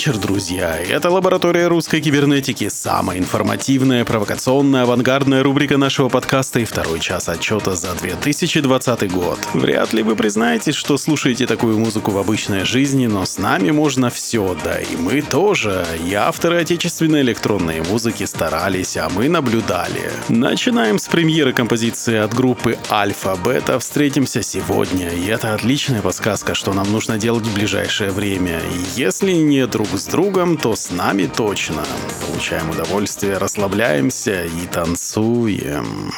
Вечер, друзья. Это лаборатория русской кибернетики, самая информативная, провокационная, авангардная рубрика нашего подкаста и второй час отчета за 2020 год. Вряд ли вы признаетесь, что слушаете такую музыку в обычной жизни, но с нами можно все, да и мы тоже. И авторы отечественной электронной музыки старались, а мы наблюдали. Начинаем с премьеры композиции от группы Альфа Бета. Встретимся сегодня, и это отличная подсказка, что нам нужно делать в ближайшее время. Если не друг с другом, то с нами точно. Получаем удовольствие, расслабляемся и танцуем.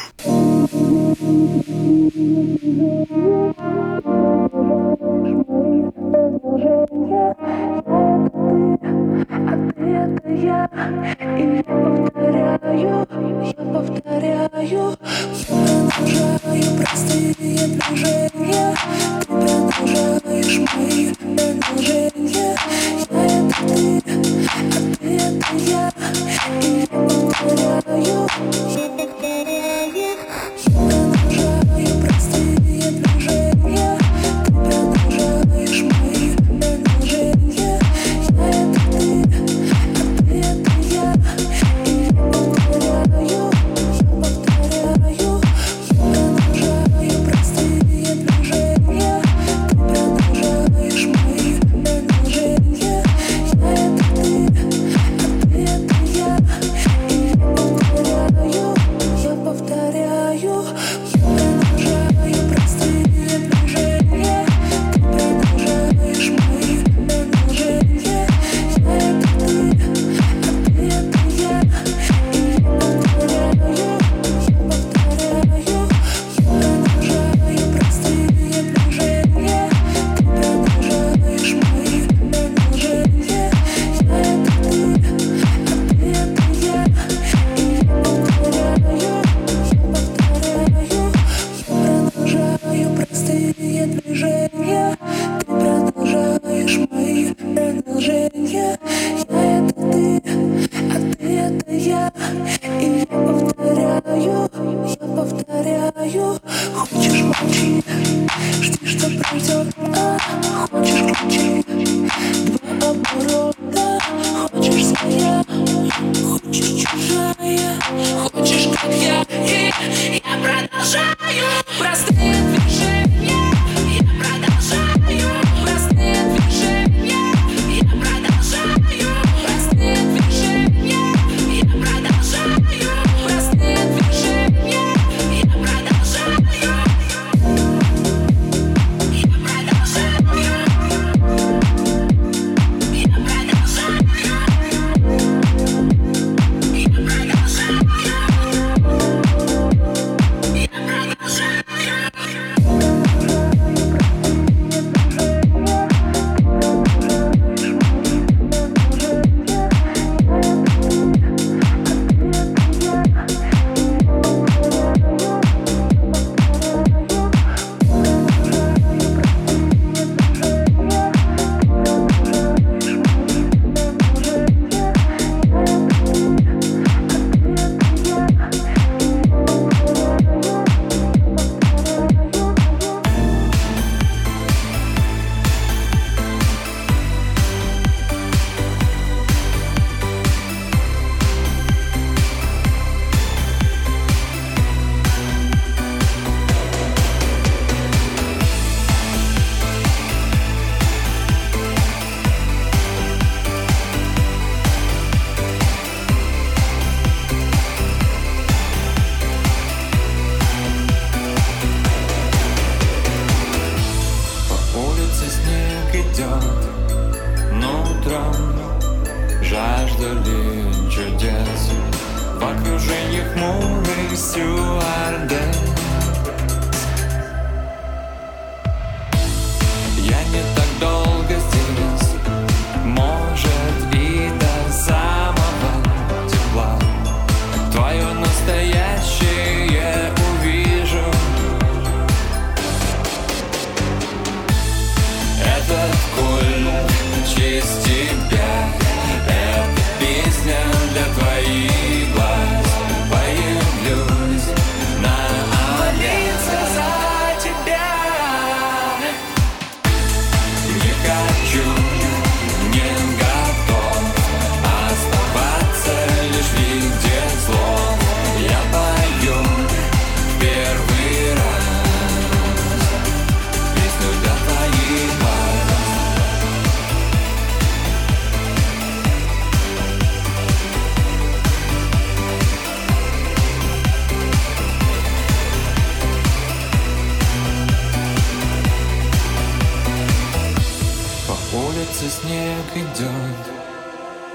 night and.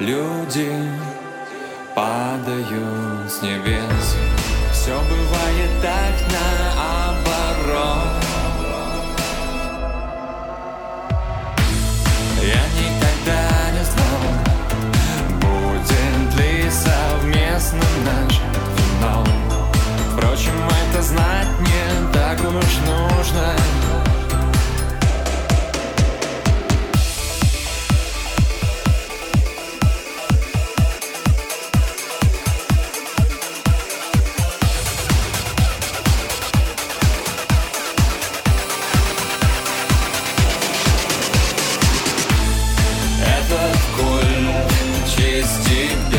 люди падают с небес. Все бывает так наоборот. Я никогда не знал, будет ли совместным наш финал. Впрочем, это знать не так уж нужно. Christine.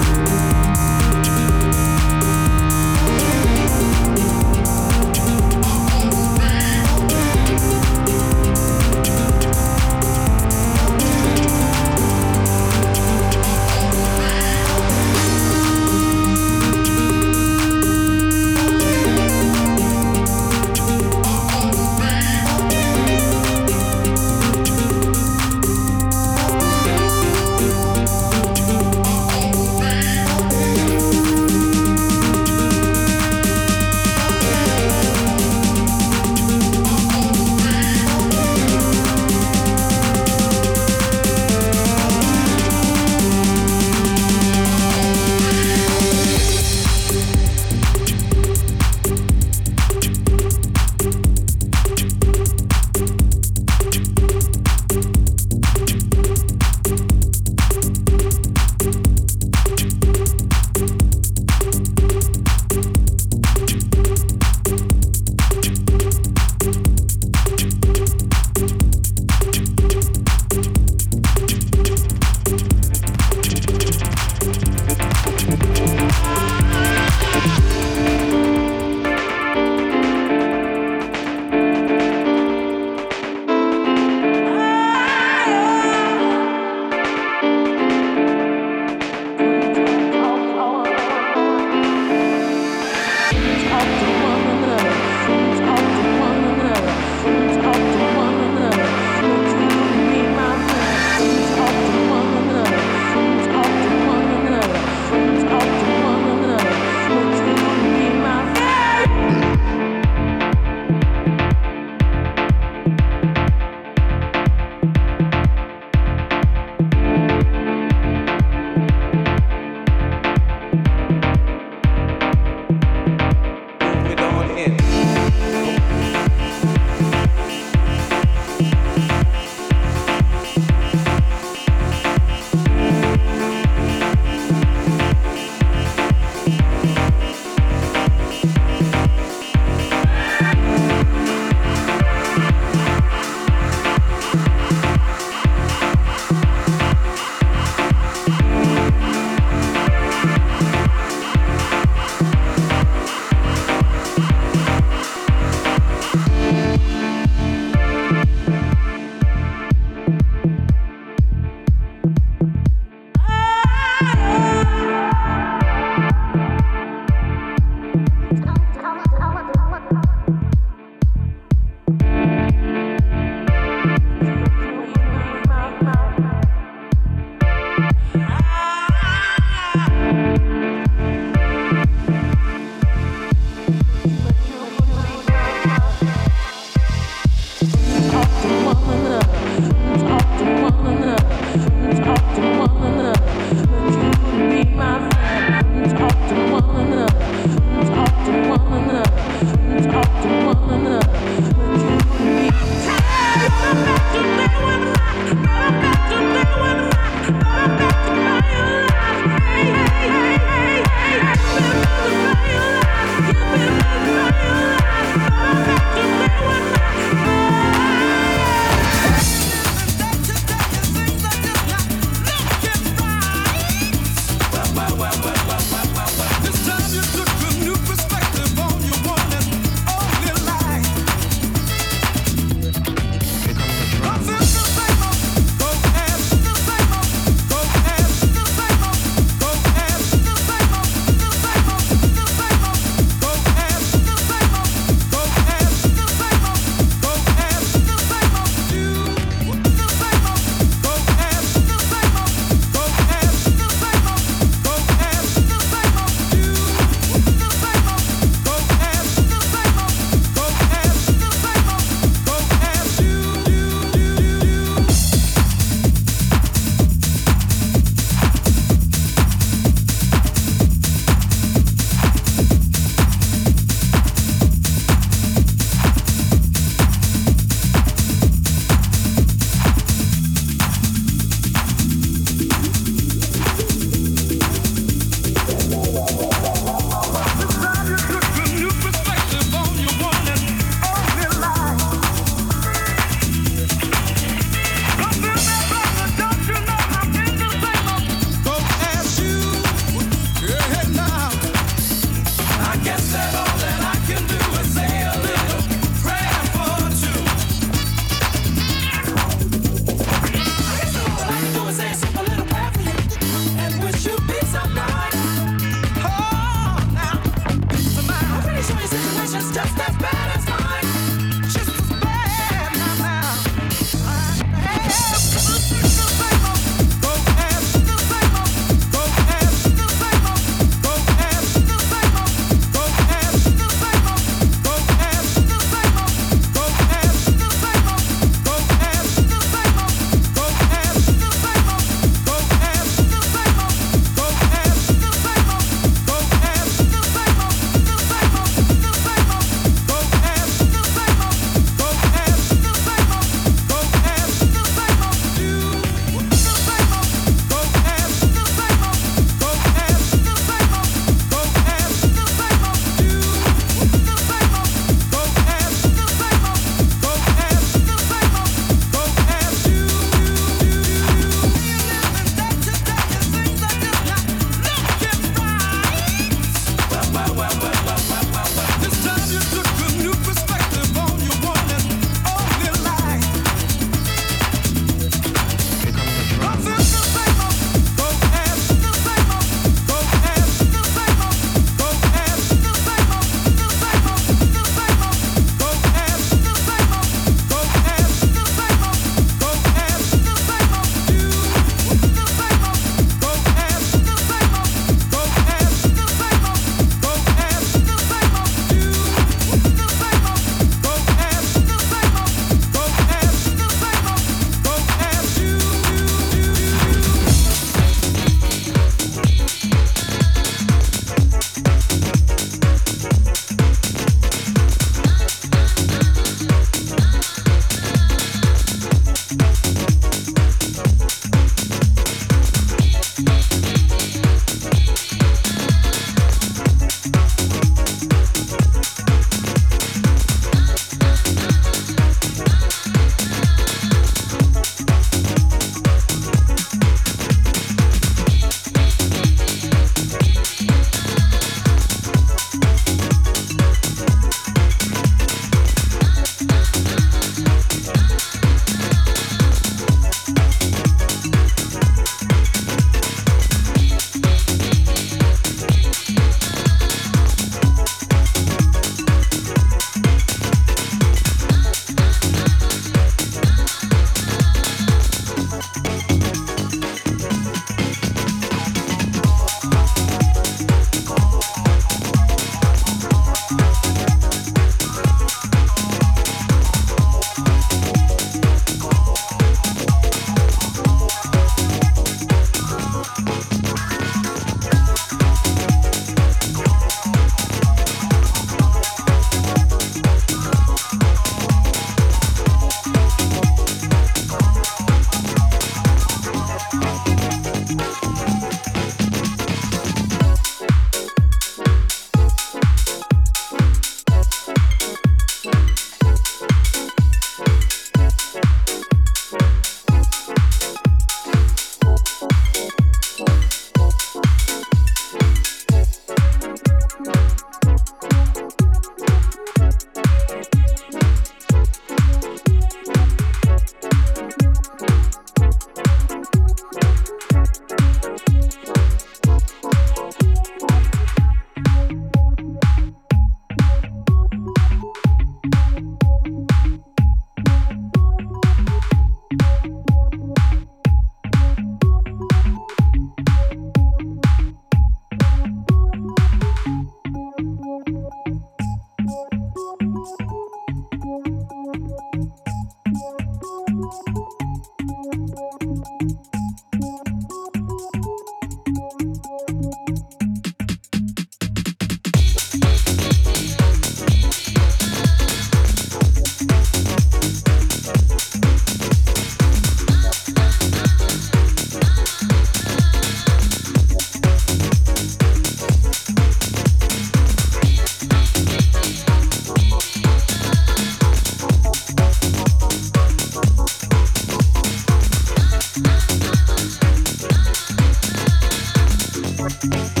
Я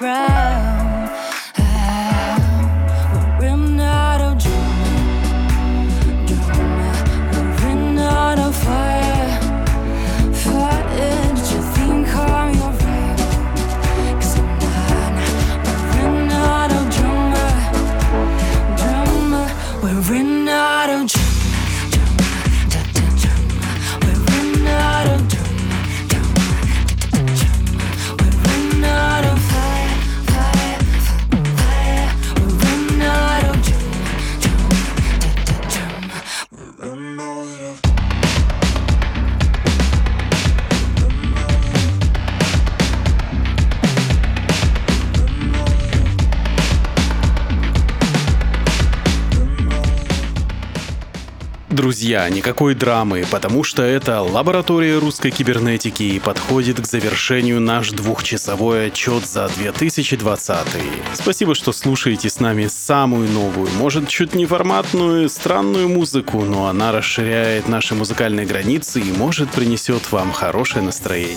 right. Друзья, никакой драмы, потому что это лаборатория русской кибернетики и подходит к завершению наш двухчасовой отчет за 2020. Спасибо, что слушаете с нами самую новую, может, чуть неформатную, странную музыку, но она расширяет наши музыкальные границы и, может, принесет вам хорошее настроение.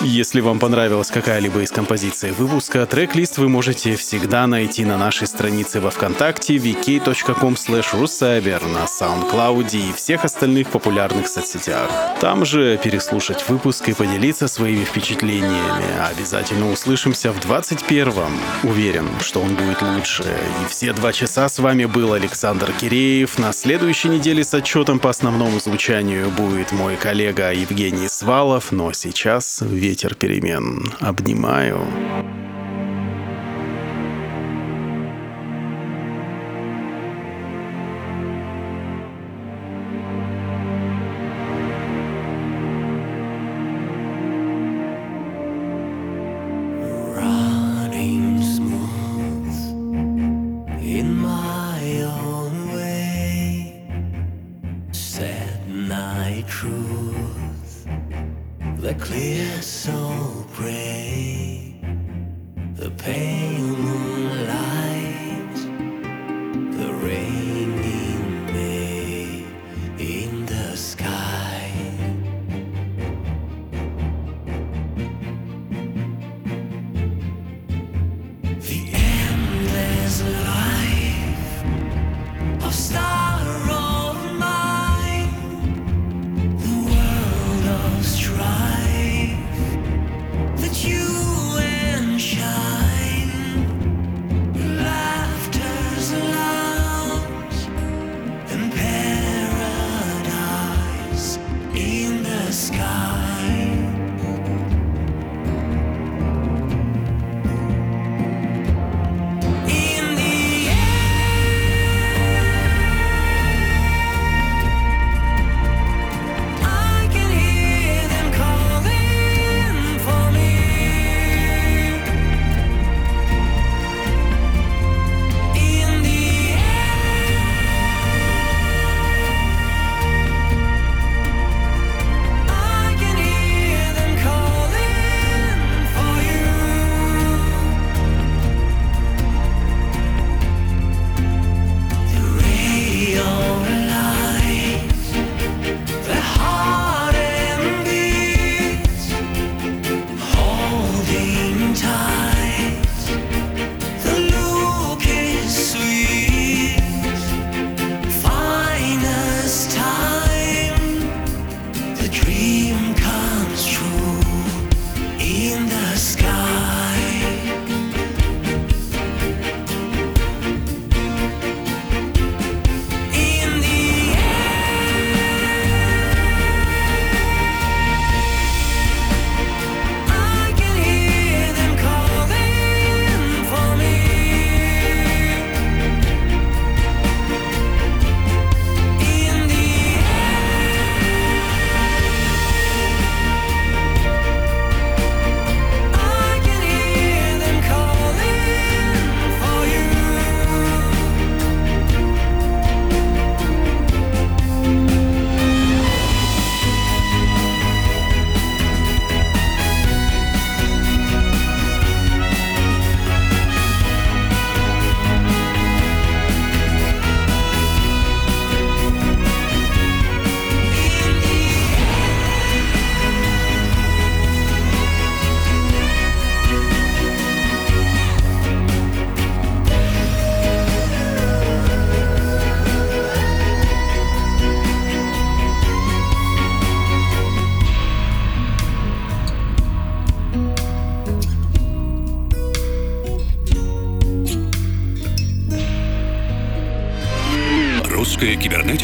Если вам понравилась какая-либо из композиций выпуска, трек-лист вы можете всегда найти на нашей странице во Вконтакте vk.com rusaber на SoundCloud и всех остальных популярных соцсетях. Там же переслушать выпуск и поделиться своими впечатлениями. Обязательно услышимся в 21-м. Уверен, что он будет лучше. И все два часа с вами был Александр Киреев. На следующей неделе с отчетом по основному звучанию будет мой коллега Евгений Свалов. Но сейчас ветер перемен. Обнимаю.